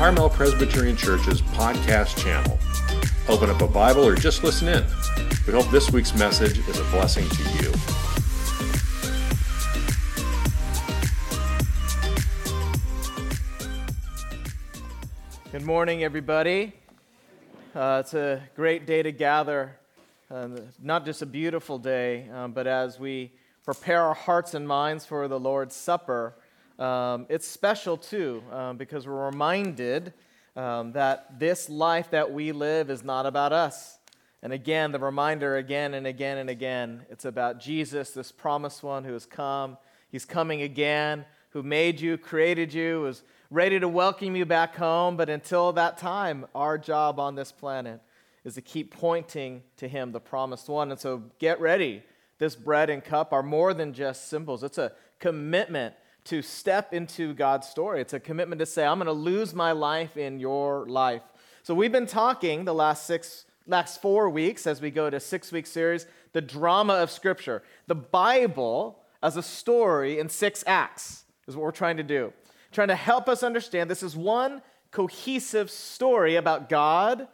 Carmel Presbyterian Church's podcast channel. Open up a Bible or just listen in. We hope this week's message is a blessing to you. Good morning, everybody. Uh, it's a great day to gather. Uh, not just a beautiful day, um, but as we prepare our hearts and minds for the Lord's Supper, um, it's special too, um, because we're reminded um, that this life that we live is not about us. And again, the reminder again and again and again it's about Jesus, this promised one who has come. He's coming again, who made you, created you, is ready to welcome you back home. But until that time, our job on this planet is to keep pointing to Him, the promised one. And so get ready. This bread and cup are more than just symbols, it's a commitment to step into God's story. It's a commitment to say, I'm going to lose my life in your life. So we've been talking the last six, last four weeks as we go to six week series, the drama of Scripture. The Bible as a story in six acts is what we're trying to do. Trying to help us understand this is one cohesive story about God,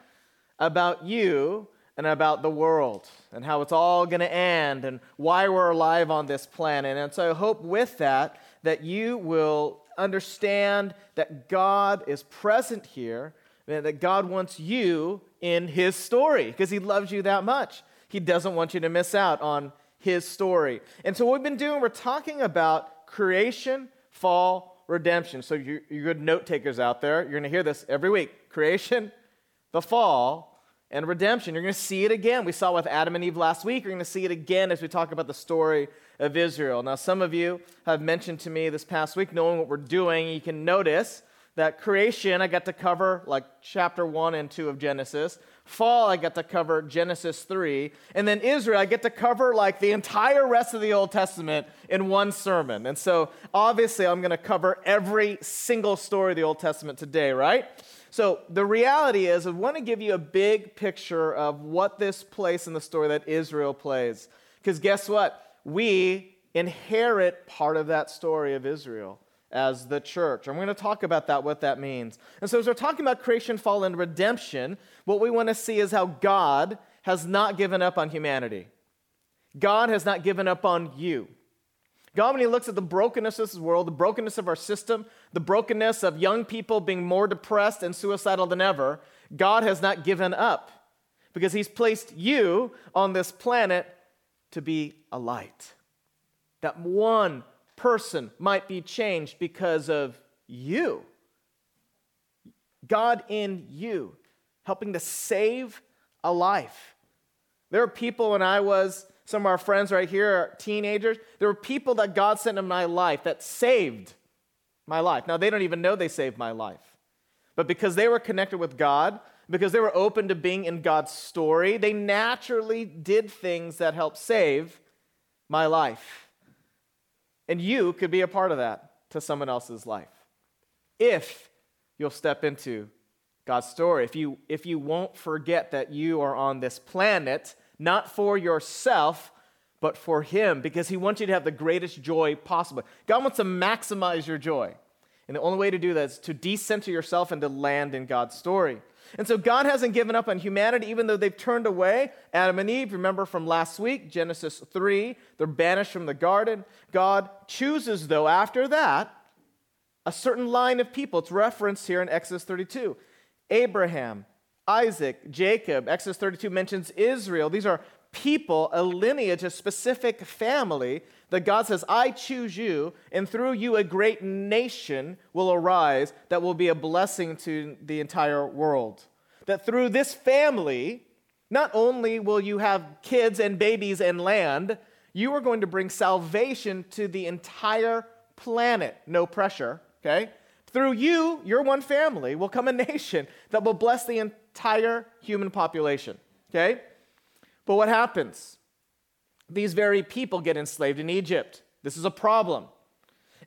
about you, and about the world and how it's all going to end and why we're alive on this planet. And so I hope with that that you will understand that God is present here and that God wants you in his story because he loves you that much. He doesn't want you to miss out on his story. And so what we've been doing, we're talking about creation, fall, redemption. So you, you good note takers out there, you're going to hear this every week. Creation, the fall, and redemption. You're going to see it again. We saw with Adam and Eve last week. You're going to see it again as we talk about the story of Israel. Now, some of you have mentioned to me this past week, knowing what we're doing, you can notice that creation, I got to cover like chapter 1 and 2 of Genesis. Fall, I got to cover Genesis 3. And then Israel, I get to cover like the entire rest of the Old Testament in one sermon. And so obviously, I'm going to cover every single story of the Old Testament today, right? So the reality is, I want to give you a big picture of what this place in the story that Israel plays. Because guess what? We inherit part of that story of Israel as the church. And we're going to talk about that, what that means. And so, as we're talking about creation, fall, and redemption, what we want to see is how God has not given up on humanity. God has not given up on you. God, when He looks at the brokenness of this world, the brokenness of our system, the brokenness of young people being more depressed and suicidal than ever, God has not given up because He's placed you on this planet to be a light. That one person might be changed because of you. God in you, helping to save a life. There are people when I was some of our friends right here are teenagers. There were people that God sent in my life that saved my life. Now, they don't even know they saved my life. But because they were connected with God, because they were open to being in God's story, they naturally did things that helped save my life. And you could be a part of that to someone else's life if you'll step into God's story. If you, if you won't forget that you are on this planet not for yourself, but for Him, because He wants you to have the greatest joy possible. God wants to maximize your joy. And the only way to do that is to decenter yourself and to land in God's story. And so God hasn't given up on humanity, even though they've turned away. Adam and Eve, remember from last week, Genesis 3, they're banished from the garden. God chooses, though, after that, a certain line of people. It's referenced here in Exodus 32 Abraham, Isaac, Jacob. Exodus 32 mentions Israel. These are people, a lineage, a specific family that God says, I choose you, and through you a great nation will arise that will be a blessing to the entire world. That through this family, not only will you have kids and babies and land, you are going to bring salvation to the entire planet. No pressure, okay? Through you, your one family, will come a nation that will bless the entire human population. Okay? But what happens? These very people get enslaved in Egypt. This is a problem.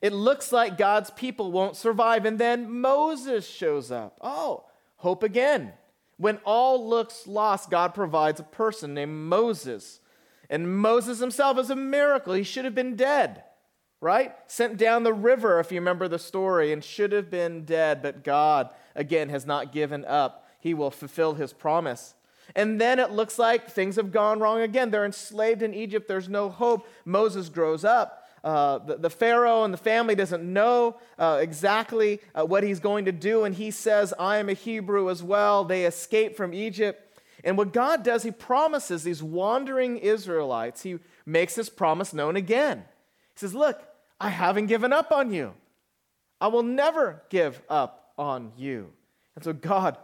It looks like God's people won't survive. And then Moses shows up. Oh, hope again. When all looks lost, God provides a person named Moses. And Moses himself is a miracle. He should have been dead. right? Sent down the river, if you remember the story, and should have been dead, but God, again, has not given up. He will fulfill his promise. And then it looks like things have gone wrong again. They're enslaved in Egypt. There's no hope. Moses grows up. Uh, the, the, Pharaoh and the family doesn't know uh, exactly uh, what he's going to do, and he says, I am a Hebrew as well. They escape from Egypt. And what God does, he promises these wandering Israelites, he makes his promise known again. He says, Look, I haven't given up on you. I will never give up on you. And so God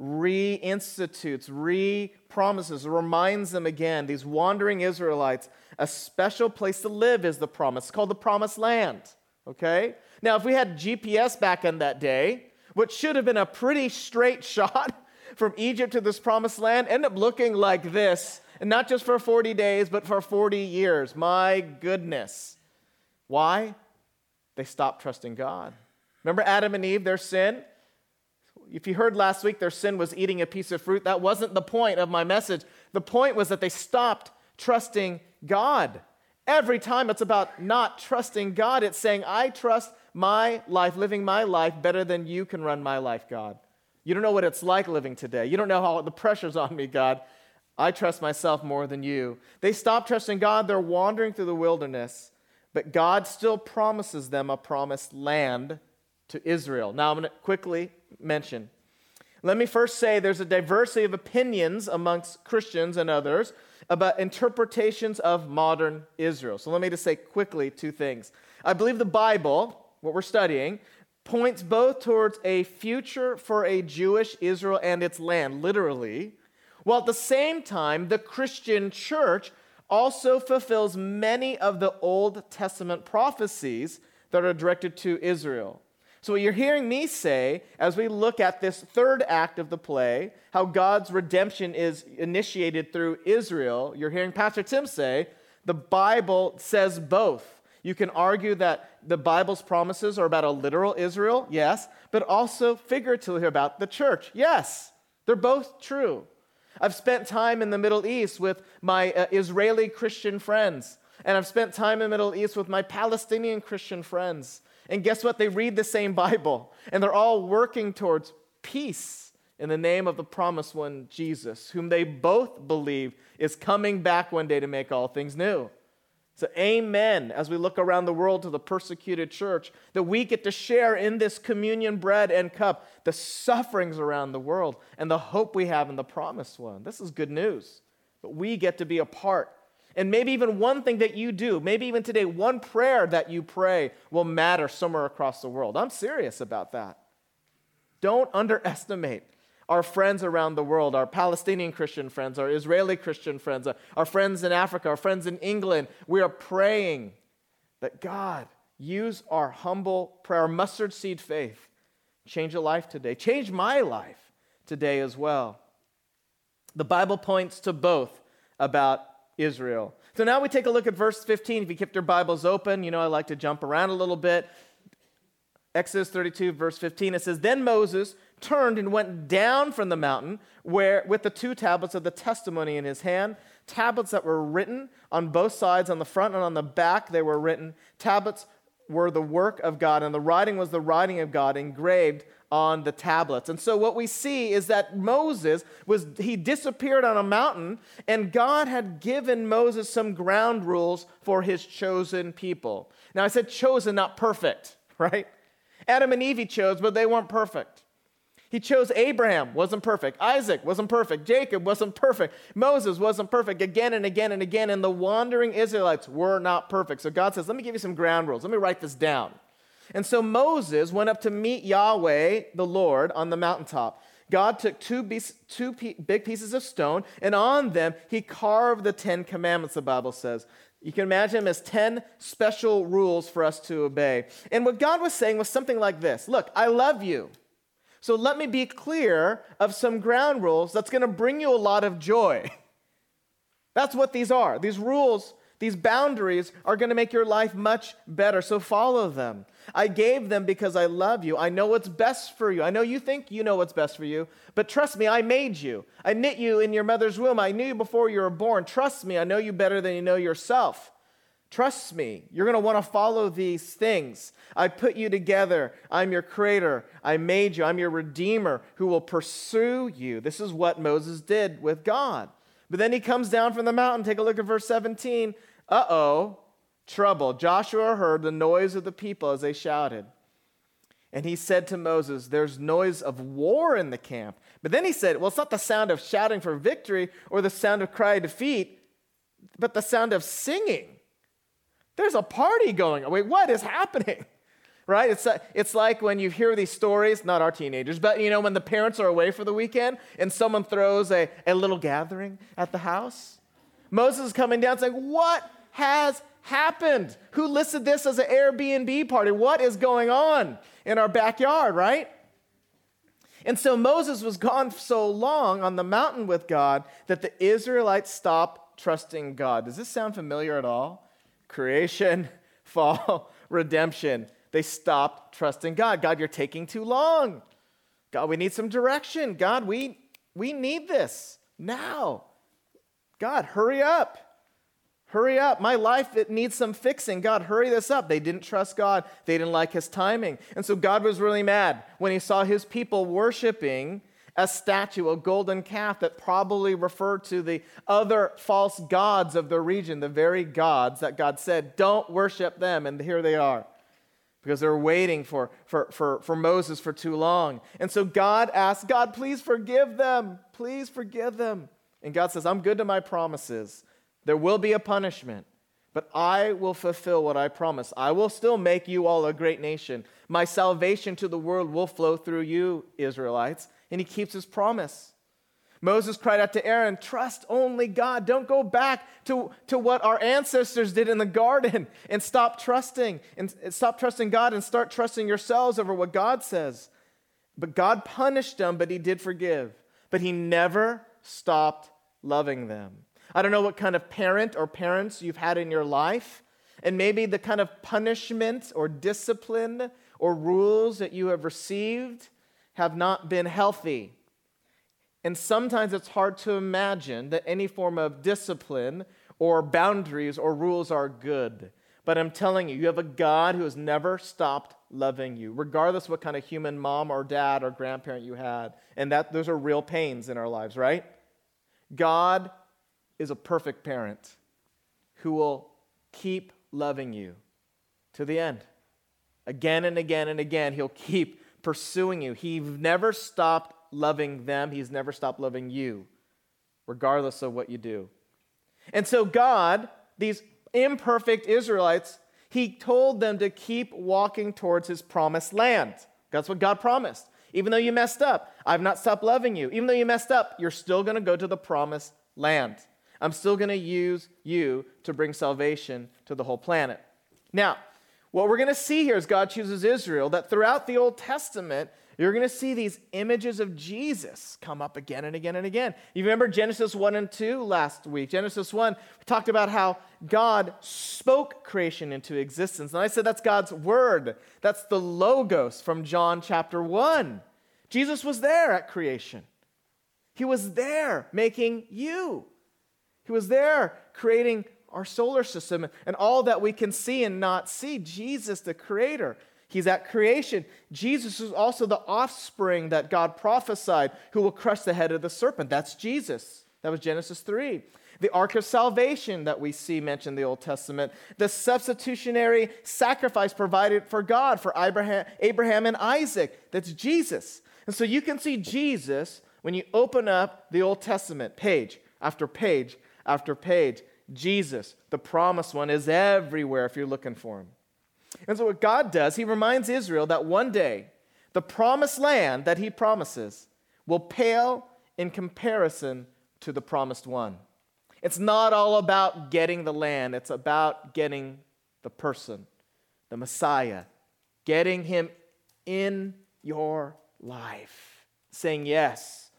reinstitutes, re promises, reminds them again, these wandering Israelites, a special place to live is the promise. It's called the promised land. Okay? Now, if we had GPS back in that day, what should have been a pretty straight shot from Egypt to this promised land end up looking like this, and not just for 40 days, but for 40 years. My goodness. Why? They stopped trusting God. Remember Adam and Eve, their sin? If you heard last week, their sin was eating a piece of fruit. That wasn't the point of my message. The point was that they stopped trusting God. Every time it's about not trusting God, it's saying, I trust my life, living my life better than you can run my life, God. You don't know what it's like living today. You don't know how the pressure's on me, God. I trust myself more than you. They stopped trusting God. They're wandering through the wilderness, but God still promises them a promised land to Israel. Now, I'm going to quickly mention. Let me first say there's a diversity of opinions amongst Christians and others about interpretations of modern Israel. So let me just say quickly two things. I believe the Bible, what we're studying, points both towards a future for a Jewish Israel and its land, literally, while at the same time, the Christian church also fulfills many of the Old Testament prophecies that are directed to Israel. So, what you're hearing me say as we look at this third act of the play, how God's redemption is initiated through Israel, you're hearing Pastor Tim say the Bible says both. You can argue that the Bible's promises are about a literal Israel, yes, but also figuratively about the church, yes. They're both true. I've spent time in the Middle East with my uh, Israeli Christian friends, and I've spent time in the Middle East with my Palestinian Christian friends. And guess what? They read the same Bible, and they're all working towards peace in the name of the promised one, Jesus, whom they both believe is coming back one day to make all things new. So, amen, as we look around the world to the persecuted church, that we get to share in this communion bread and cup the sufferings around the world and the hope we have in the promised one. This is good news. But we get to be a part and maybe even one thing that you do, maybe even today, one prayer that you pray will matter somewhere across the world. I'm serious about that. Don't underestimate our friends around the world, our Palestinian Christian friends, our Israeli Christian friends, our friends in Africa, our friends in England. We are praying that God use our humble prayer, our mustard seed faith, change a life today, change my life today as well. The Bible points to both about Israel. So now we take a look at verse 15. If you kept your Bibles open, you know I like to jump around a little bit. Exodus 32, verse 15, it says, Then Moses turned and went down from the mountain where, with the two tablets of the testimony in his hand, tablets that were written on both sides, on the front and on the back, they were written. Tablets were the work of God, and the writing was the writing of God engraved on the tablets. And so what we see is that Moses was he disappeared on a mountain and God had given Moses some ground rules for his chosen people. Now I said chosen not perfect, right? Adam and Eve he chose, but they weren't perfect. He chose Abraham, wasn't perfect. Isaac wasn't perfect. Jacob wasn't perfect. Moses wasn't perfect again and again and again. And the wandering Israelites were not perfect. So God says, Let me give you some ground rules. Let me write this down. And so Moses went up to meet Yahweh, the Lord, on the mountaintop. God took two, two big pieces of stone, and on them he carved the Ten Commandments, the Bible says. You can imagine them as 10 special rules for us to obey. And what God was saying was something like this Look, I love you. So let me be clear of some ground rules that's going to bring you a lot of joy. That's what these are. These rules, these boundaries are going to make your life much better. So follow them. I gave them because I love you. I know what's best for you. I know you think you know what's best for you, but trust me, I made you. I knit you in your mother's womb. I knew you before you were born. Trust me, I know you better than you know yourself. Trust me. You're going to want to follow these things. I put you together. I'm your creator. I made you. I'm your redeemer who will pursue you. This is what Moses did with God. But then he comes down from the mountain. Take a look at verse 17. Uh oh, trouble. Joshua heard the noise of the people as they shouted. And he said to Moses, There's noise of war in the camp. But then he said, Well, it's not the sound of shouting for victory or the sound of cry of defeat, but the sound of singing. There's a party going on. Wait, what is happening? Right? It's, it's like when you hear these stories, not our teenagers, but you know, when the parents are away for the weekend and someone throws a, a little gathering at the house. Moses is coming down saying, What has happened? Who listed this as an Airbnb party? What is going on in our backyard, right? And so Moses was gone so long on the mountain with God that the Israelites stopped trusting God. Does this sound familiar at all? creation, fall, redemption. They stopped trusting God. God, you're taking too long. God, we need some direction. God, we, we need this now. God, hurry up. Hurry up. My life, it needs some fixing. God, hurry this up. They didn't trust God. They didn't like his timing. And so God was really mad when he saw his people worshiping a statue, a golden calf that probably referred to the other false gods of the region, the very gods that God said, don't worship them. And here they are because they're waiting for, for, for, for Moses for too long. And so God asks, God, please forgive them. Please forgive them. And God says, I'm good to my promises. There will be a punishment, but I will fulfill what I promise. I will still make you all a great nation. My salvation to the world will flow through you, Israelites and he keeps his promise. Moses cried out to Aaron, Trust only God. Don't go back to, to what our ancestors did in the garden and stop trusting and stop trusting God and start trusting yourselves over what God says. But God punished them, but he did forgive. But he never stopped loving them. I don't know what kind of parent or parents you've had in your life, and maybe the kind of punishment or discipline or rules that you have received have not been healthy. And sometimes it's hard to imagine that any form of discipline or boundaries or rules are good. But I'm telling you, you have a God who has never stopped loving you, regardless what kind of human mom or dad or grandparent you had. And that those are real pains in our lives, right? God is a perfect parent who will keep loving you to the end. Again and again and again, he'll keep pursuing you. He never stopped loving them, He's never stopped loving you, regardless of what you do. And so, God, these imperfect Israelites, He told them to keep walking towards His promised land. That's what God promised. Even though you messed up, I've not stopped loving you. Even though you messed up, you're still going to go to the promised land. I'm still going to use you to bring salvation to the whole planet. Now, what we're going to see here as God chooses Israel, that throughout the Old Testament, you're going to see these images of Jesus come up again and again and again. You remember Genesis 1 and 2 last week? Genesis 1, we talked about how God spoke creation into existence. And I said that's God's word. That's the Logos from John chapter 1. Jesus was there at creation, He was there making you. He was there creating our solar system and all that we can see and not see. Jesus, the creator, he's at creation. Jesus is also the offspring that God prophesied who will crush the head of the serpent. That's Jesus. That was Genesis 3. The ark of salvation that we see mentioned in the Old Testament, the substitutionary sacrifice provided for God for Abraham, Abraham and Isaac. That's Jesus. And so you can see Jesus when you open up the Old Testament page after page after page. Jesus, the promised one, is everywhere if you're looking for him. And so, what God does, he reminds Israel that one day the promised land that he promises will pale in comparison to the promised one. It's not all about getting the land, it's about getting the person, the Messiah, getting him in your life, saying yes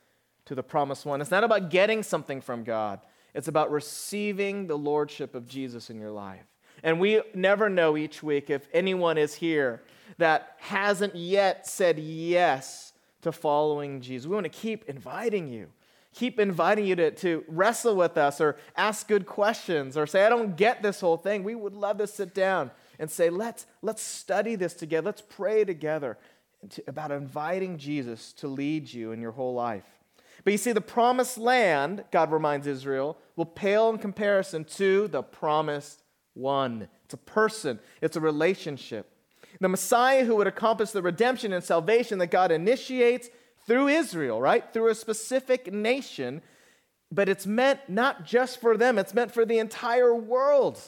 to the promised one. It's not about getting something from God, it's about receiving the lordship of Jesus in your life. And we never know each week if anyone is here that hasn't yet said yes to following Jesus. We want to keep inviting you, keep inviting you to, to wrestle with us or ask good questions or say, I don't get this whole thing, we would love to sit down and say, let's, let's study this together. Let's pray together to, about inviting Jesus to lead you in your whole life. But you see, the promised land, God reminds Israel, will pale in comparison to the promised one. It's a person, it's a relationship. The Messiah who would accomplish the redemption and salvation that God initiates through Israel, right? Through a specific nation. But it's meant not just for them, it's meant for the entire world.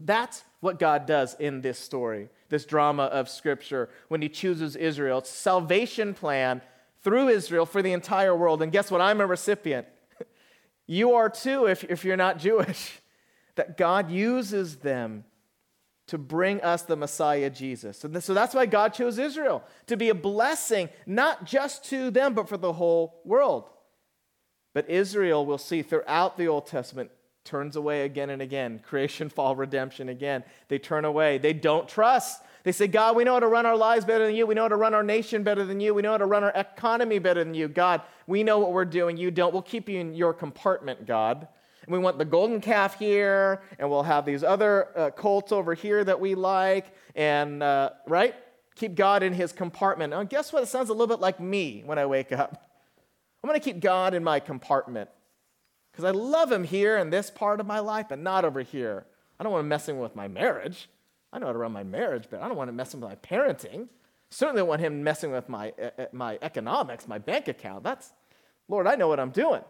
That's what God does in this story, this drama of Scripture, when He chooses Israel. It's salvation plan through Israel for the entire world. And guess what? I'm a recipient. You are too, if, if you're not Jewish. That God uses them to bring us the Messiah Jesus. So, so that's why God chose Israel, to be a blessing, not just to them, but for the whole world. But Israel, we'll see throughout the Old Testament, turns away again and again. Creation, fall, redemption again. They turn away. They don't trust. They say, God, we know how to run our lives better than you. We know how to run our nation better than you. We know how to run our economy better than you. God, we know what we're doing. You don't. We'll keep you in your compartment, God. And we want the golden calf here, and we'll have these other uh, colts over here that we like, and uh, right? Keep God in his compartment. Now, guess what? It sounds a little bit like me when I wake up. I'm going to keep God in my compartment because I love him here in this part of my life, but not over here. I don't want him messing with my marriage. I know how to run my marriage, but I don't want him messing with my parenting. Certainly don't want him messing with my, uh, my economics, my bank account. That's, Lord, I know what I'm doing.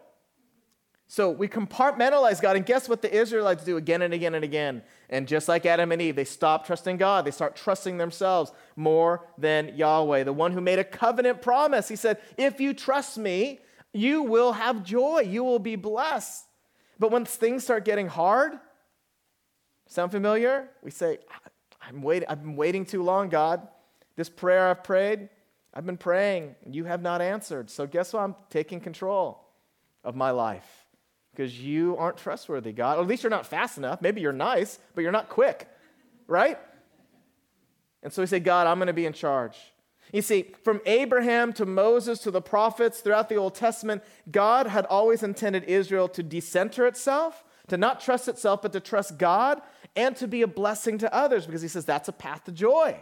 So we compartmentalize God, and guess what the Israelites do again and again and again? And just like Adam and Eve, they stop trusting God. They start trusting themselves more than Yahweh, the one who made a covenant promise. He said, If you trust me, you will have joy, you will be blessed. But when things start getting hard, sound familiar? We say, I'm waiting, I've been waiting too long, God. This prayer I've prayed, I've been praying, and you have not answered. So guess what? I'm taking control of my life because you aren't trustworthy, God. Or at least you're not fast enough. Maybe you're nice, but you're not quick, right? And so we say, God, I'm going to be in charge. You see, from Abraham to Moses to the prophets throughout the Old Testament, God had always intended Israel to decenter itself, to not trust itself, but to trust God, and to be a blessing to others, because he says that's a path to joy.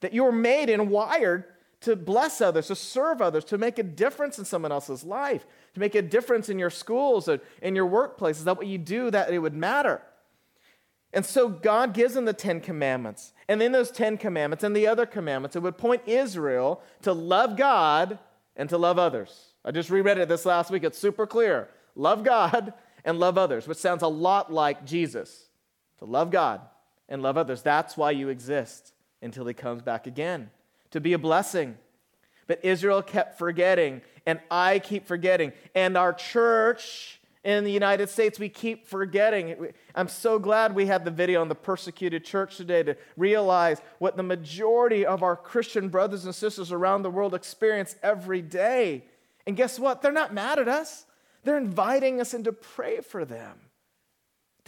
That you are made and wired to bless others, to serve others, to make a difference in someone else's life, to make a difference in your schools or in your workplaces. That what you do, that it would matter. And so God gives them the Ten Commandments. And in those Ten Commandments and the other commandments, it would point Israel to love God and to love others. I just reread it this last week. It's super clear. Love God and love others, which sounds a lot like Jesus. To love God and love others. That's why you exist until he comes back again. To be a blessing. But Israel kept forgetting, and I keep forgetting. And our church in the United States, we keep forgetting. I'm so glad we had the video on the persecuted church today to realize what the majority of our Christian brothers and sisters around the world experience every day. And guess what? They're not mad at us, they're inviting us in to pray for them,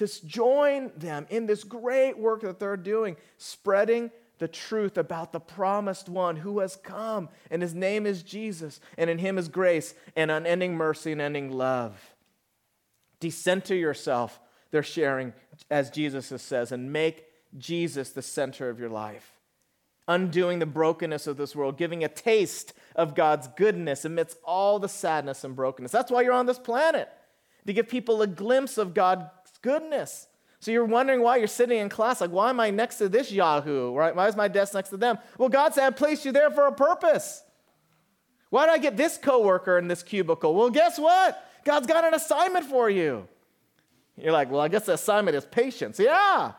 to join them in this great work that they're doing, spreading the truth about the promised one who has come, and his name is Jesus, and in him is grace and unending mercy and ending love. Decenter yourself, they're sharing, as Jesus says, and make Jesus the center of your life. Undoing the brokenness of this world, giving a taste of God's goodness amidst all the sadness and brokenness. That's why you're on this planet, to give people a glimpse of God's goodness. So you're wondering why you're sitting in class, like, why am I next to this Yahoo? Right? Why is my desk next to them? Well, God said, I placed you there for a purpose. Why did I get this coworker in this cubicle? Well, guess what? God's got an assignment for you. You're like, well, I guess the assignment is patience. Yeah.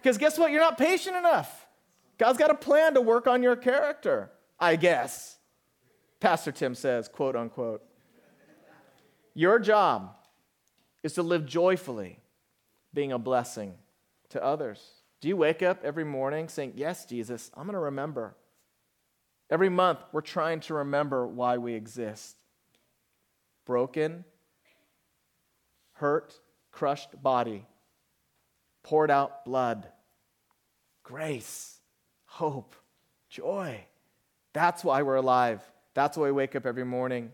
Because guess what? You're not patient enough. God's got a plan to work on your character, I guess. Pastor Tim says, quote unquote. Your job is to live joyfully, being a blessing to others. Do you wake up every morning saying, Yes, Jesus, I'm going to remember? Every month, we're trying to remember why we exist broken, hurt, crushed body, poured out blood, grace, hope, joy. That's why we're alive. That's why we wake up every morning.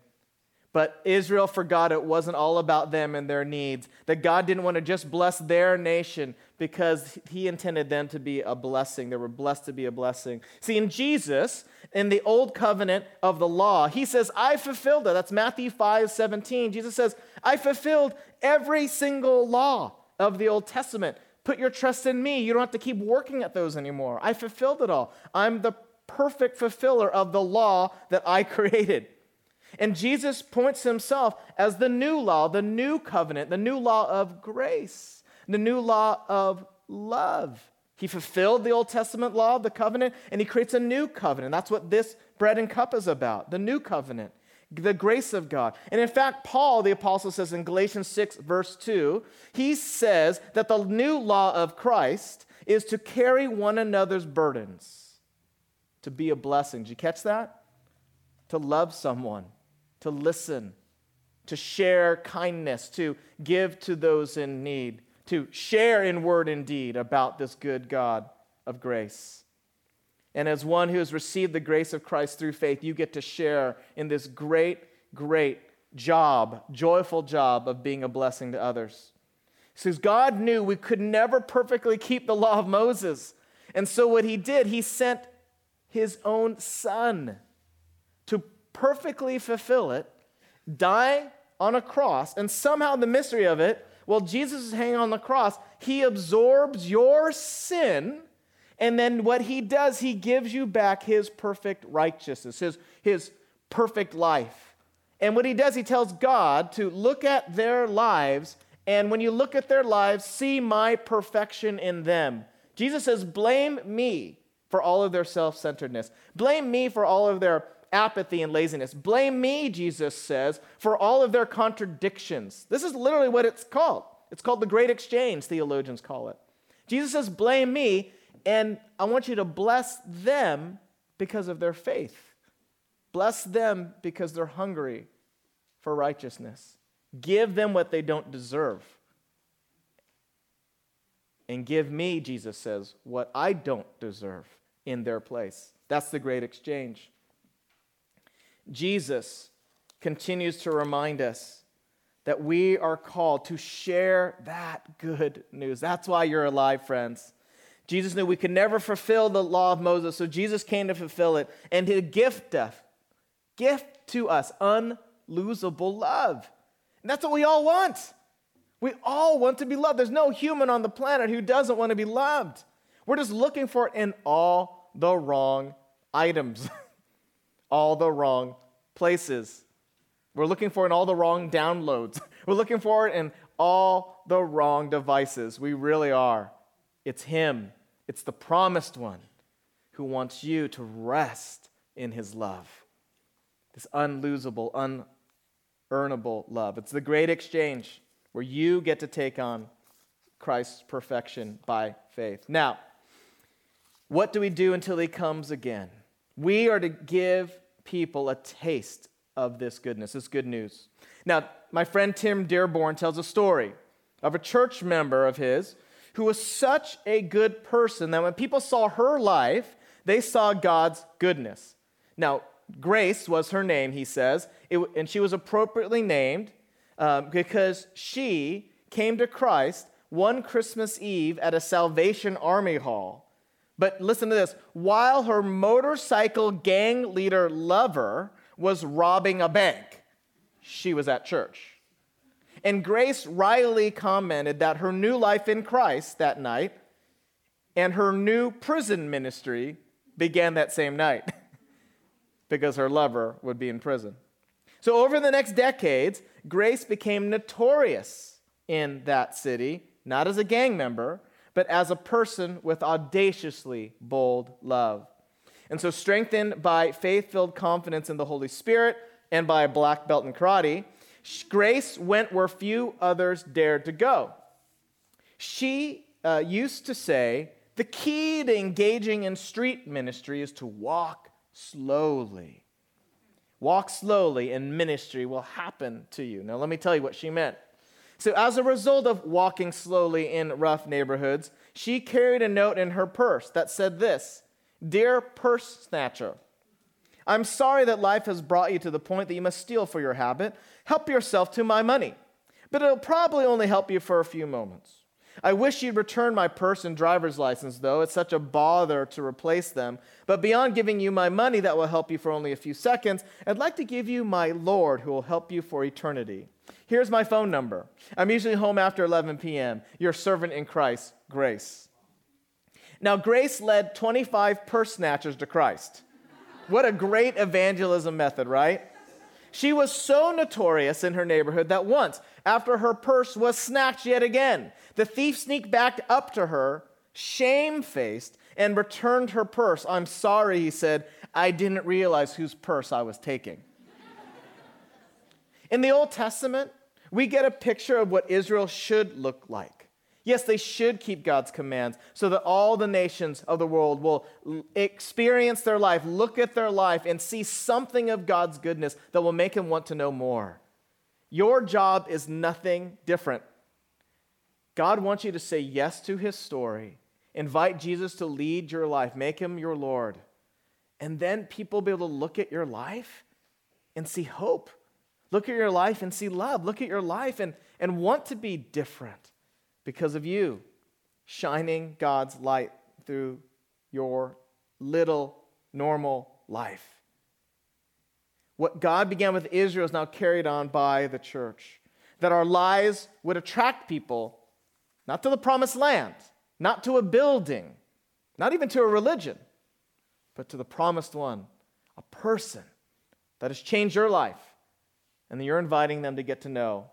But Israel forgot it wasn't all about them and their needs, that God didn't want to just bless their nation because he intended them to be a blessing. They were blessed to be a blessing. See, in Jesus, in the old covenant of the law, he says, I fulfilled it. That's Matthew 5 17. Jesus says, I fulfilled every single law of the Old Testament. Put your trust in me. You don't have to keep working at those anymore. I fulfilled it all. I'm the perfect fulfiller of the law that I created. And Jesus points himself as the new law, the new covenant, the new law of grace, the new law of love. He fulfilled the Old Testament law, the covenant, and he creates a new covenant. That's what this bread and cup is about the new covenant, the grace of God. And in fact, Paul, the apostle, says in Galatians 6, verse 2, he says that the new law of Christ is to carry one another's burdens, to be a blessing. Did you catch that? To love someone to listen, to share kindness, to give to those in need, to share in word and deed about this good God of grace. And as one who has received the grace of Christ through faith, you get to share in this great, great job, joyful job of being a blessing to others. Because God knew we could never perfectly keep the law of Moses. And so what he did, he sent his own son perfectly fulfill it, die on a cross, and somehow the mystery of it, while Jesus is hanging on the cross, he absorbs your sin. And then what he does, he gives you back his perfect righteousness, his, his perfect life. And what he does, he tells God to look at their lives, and when you look at their lives, see my perfection in them. Jesus says, Blame me for all of their self centeredness. Blame me for all of their apathy and laziness. Blame me, Jesus says, for all of their contradictions. This is literally what it's called. It's called the Great Exchange, theologians call it. Jesus says, Blame me, and I want you to bless them because of their faith. Bless them because they're hungry for righteousness. Give them what they don't deserve. And give me, Jesus says, what I don't deserve in their place. That's the great exchange. Jesus continues to remind us that we are called to share that good news. That's why you're alive, friends. Jesus knew we could never fulfill the law of Moses, so Jesus came to fulfill it and to gift us, gift to us unlosable love. And that's what we all want. We all want to be loved. There's no human on the planet who doesn't want to be loved. We're just looking for it in all the wrong items. all the wrong places. We're looking for in all the wrong downloads. We're looking for it in all the wrong devices. We really are. It's Him, it's the promised one who wants you to rest in His love. This unlosable, unearnable love. It's the great exchange where you get to take on Christ's perfection by faith. Now, what do we do until He comes again? We are to give people a taste of this goodness, this good news. Now, my friend Tim Dearborn tells a story of a church member of his who was such a good person that when people saw her life, they saw God's goodness. Now, Grace was her name, he says, it, and she was appropriately named um, because she came to Christ one Christmas Eve at a Salvation Army Hall. But listen to this while her motorcycle gang leader lover was robbing a bank, she was at church. And Grace Riley commented that her new life in Christ that night and her new prison ministry began that same night because her lover would be in prison. So, over the next decades, Grace became notorious in that city, not as a gang member, but as a person with audaciously bold love. And so, strengthened by faith filled confidence in the Holy Spirit and by a black belt in karate, Grace went where few others dared to go. She uh, used to say, the key to engaging in street ministry is to walk slowly. Walk slowly, and ministry will happen to you. Now, let me tell you what she meant. So, as a result of walking slowly in rough neighborhoods, she carried a note in her purse that said this Dear purse snatcher, I'm sorry that life has brought you to the point that you must steal for your habit. Help yourself to my money. But it'll probably only help you for a few moments. I wish you'd return my purse and driver's license, though. It's such a bother to replace them. But beyond giving you my money that will help you for only a few seconds, I'd like to give you my Lord who will help you for eternity. Here's my phone number. I'm usually home after 11 p.m. Your servant in Christ, Grace. Now, Grace led 25 purse snatchers to Christ. What a great evangelism method, right? She was so notorious in her neighborhood that once, after her purse was snatched yet again, the thief sneaked back up to her, shamefaced, and returned her purse. I'm sorry, he said. I didn't realize whose purse I was taking. In the Old Testament, we get a picture of what Israel should look like. Yes, they should keep God's commands so that all the nations of the world will experience their life, look at their life, and see something of God's goodness that will make them want to know more. Your job is nothing different. God wants you to say yes to his story, invite Jesus to lead your life, make him your Lord. And then people will be able to look at your life and see hope. Look at your life and see love. Look at your life and, and want to be different because of you shining God's light through your little normal life. What God began with Israel is now carried on by the church. That our lives would attract people not to the promised land, not to a building, not even to a religion, but to the promised one, a person that has changed your life, and you're inviting them to get to know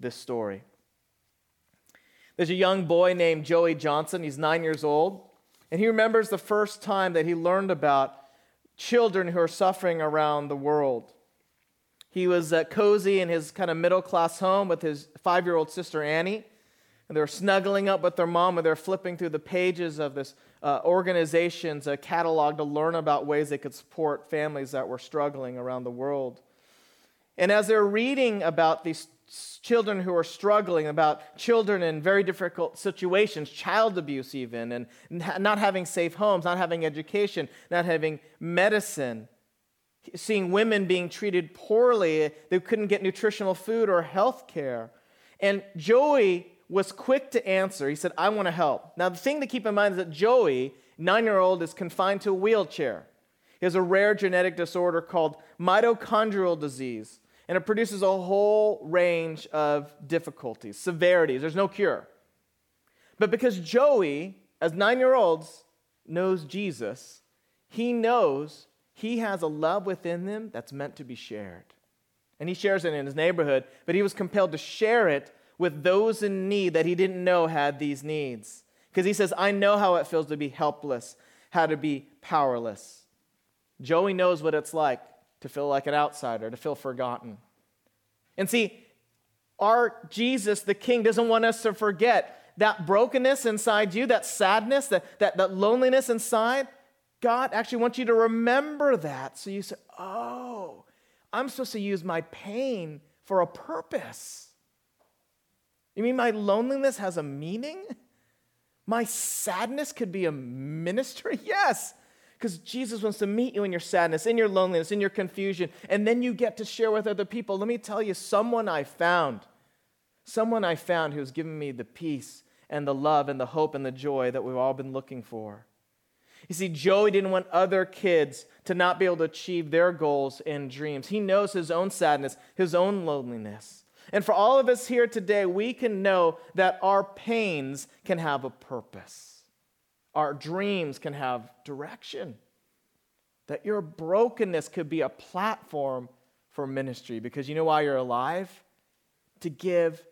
this story. There's a young boy named Joey Johnson. He's nine years old. And he remembers the first time that he learned about children who are suffering around the world. He was uh, cozy in his kind of middle class home with his five year old sister Annie. And they were snuggling up with their mom and they're flipping through the pages of this uh, organization's uh, catalog to learn about ways they could support families that were struggling around the world. And as they're reading about these children who are struggling, about children in very difficult situations, child abuse, even, and not having safe homes, not having education, not having medicine, seeing women being treated poorly, they couldn't get nutritional food or health care. And Joey was quick to answer. He said, I want to help. Now, the thing to keep in mind is that Joey, nine year old, is confined to a wheelchair. He has a rare genetic disorder called mitochondrial disease and it produces a whole range of difficulties, severities. There's no cure. But because Joey, as nine year olds, knows Jesus, he knows he has a love within him that's meant to be shared. And he shares it in his neighborhood, but he was compelled to share it with those in need that he didn't know had these needs. Because he says, I know how it feels to be helpless, how to be powerless. Joey knows what it's like to feel like an outsider, to feel forgotten. And see, our Jesus, the King, doesn't want us to forget that brokenness inside you, that sadness, that, that, that loneliness inside. God actually wants you to remember that. So you say, oh, I'm supposed to use my pain for a purpose. You mean my loneliness has a meaning? My sadness could be a ministry? Yes. Because Jesus wants to meet you in your sadness, in your loneliness, in your confusion, and then you get to share with other people. Let me tell you, someone I found, someone I found who's given me the peace and the love and the hope and the joy that we've all been looking for. You see, Joey didn't want other kids to not be able to achieve their goals and dreams. He knows his own sadness, his own loneliness. And for all of us here today, we can know that our pains can have a purpose our dreams can have direction. That your brokenness could be a platform for ministry because you know why you're alive? To give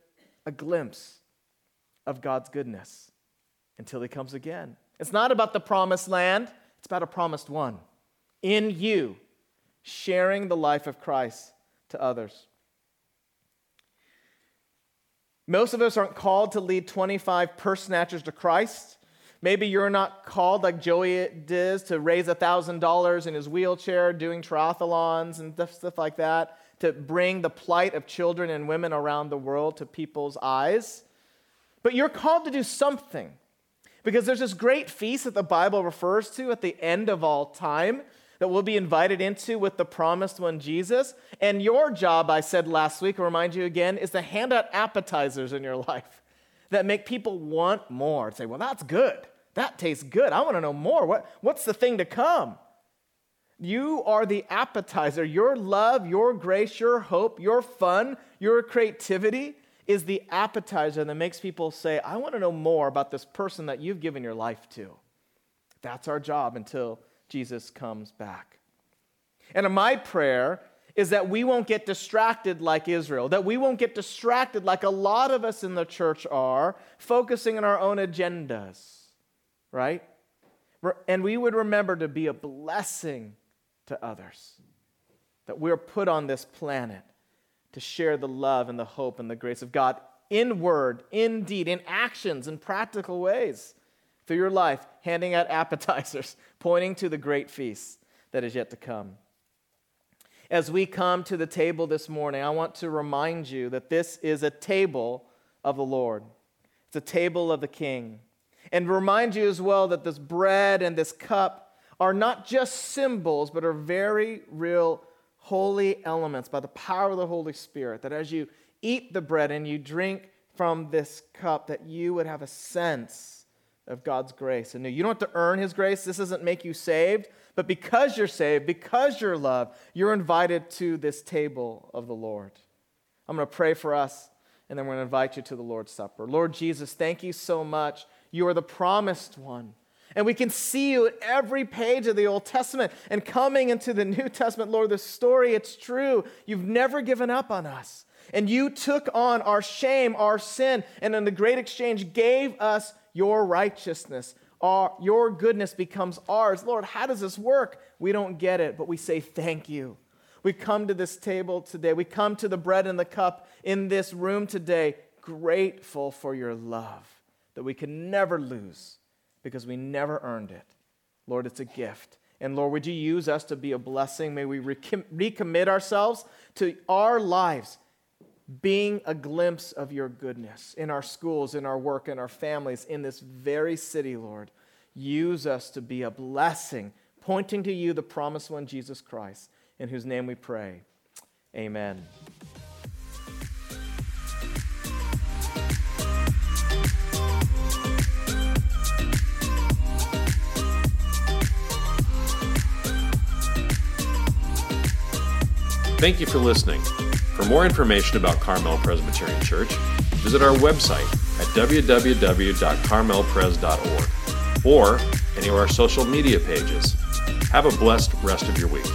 a glimpse of God's goodness until He comes again. It's not about the promised land, it's about a promised one in you, sharing the life of Christ to others. Most of us aren't called to lead 25 purse snatchers to Christ. Maybe you're not called like Joey does to raise $1,000 in his wheelchair doing triathlons and stuff like that to bring the plight of children and women around the world to people's eyes. But you're called to do something because there's this great feast that the Bible refers to at the end of all time that we'll be invited into with the promised one, Jesus. And your job, I said last week, I'll remind you again, is to hand out appetizers in your life that make people want more. Say, well, that's good. That tastes good. I want to know more. What, what's the thing to come? You are the appetizer. Your love, your grace, your hope, your fun, your creativity is the appetizer that makes people say, I want to know more about this person that you've given your life to. That's our job until Jesus comes back. And in my prayer is that we won't get distracted like Israel, that we won't get distracted like a lot of us in the church are, focusing on our own agendas, right? And we would remember to be a blessing to others, that we're put on this planet to share the love and the hope and the grace of God in word, in deed, in actions, in practical ways through your life, handing out appetizers, pointing to the great feast that is yet to come. As we come to the table this morning, I want to remind you that this is a table of the Lord. It's a table of the King. And remind you as well that this bread and this cup are not just symbols, but are very real holy elements by the power of the Holy Spirit. That as you eat the bread and you drink from this cup, that you would have a sense of God's grace. And you don't have to earn His grace. This doesn't make you saved. But because you're saved, because you're loved, you're invited to this table of the Lord. I'm going to pray for us, and then we're going to invite you to the Lord's Supper. Lord Jesus, thank you so much. You are the promised one. And we can see you at every page of the Old Testament and coming into the New Testament. Lord, the story, it's true. You've never given up on us. And you took on our shame, our sin, and in the great exchange gave us your righteousness, our, your goodness becomes ours. Lord, how does this work? We don't get it, but we say thank you. We come to this table today. We come to the bread and the cup in this room today, grateful for your love that we can never lose because we never earned it. Lord, it's a gift. And Lord, would you use us to be a blessing? May we recommit ourselves to our lives being a glimpse of your goodness in our schools, in our work, in our families, in this very city, Lord. Use us to be a blessing, pointing to you, the promised one, Jesus Christ, in whose name we pray. Amen. Thank you for listening. For more information about Carmel Presbyterian Church, visit our website at www.carmelpres.org or any of our social media pages. Have a blessed rest of your week.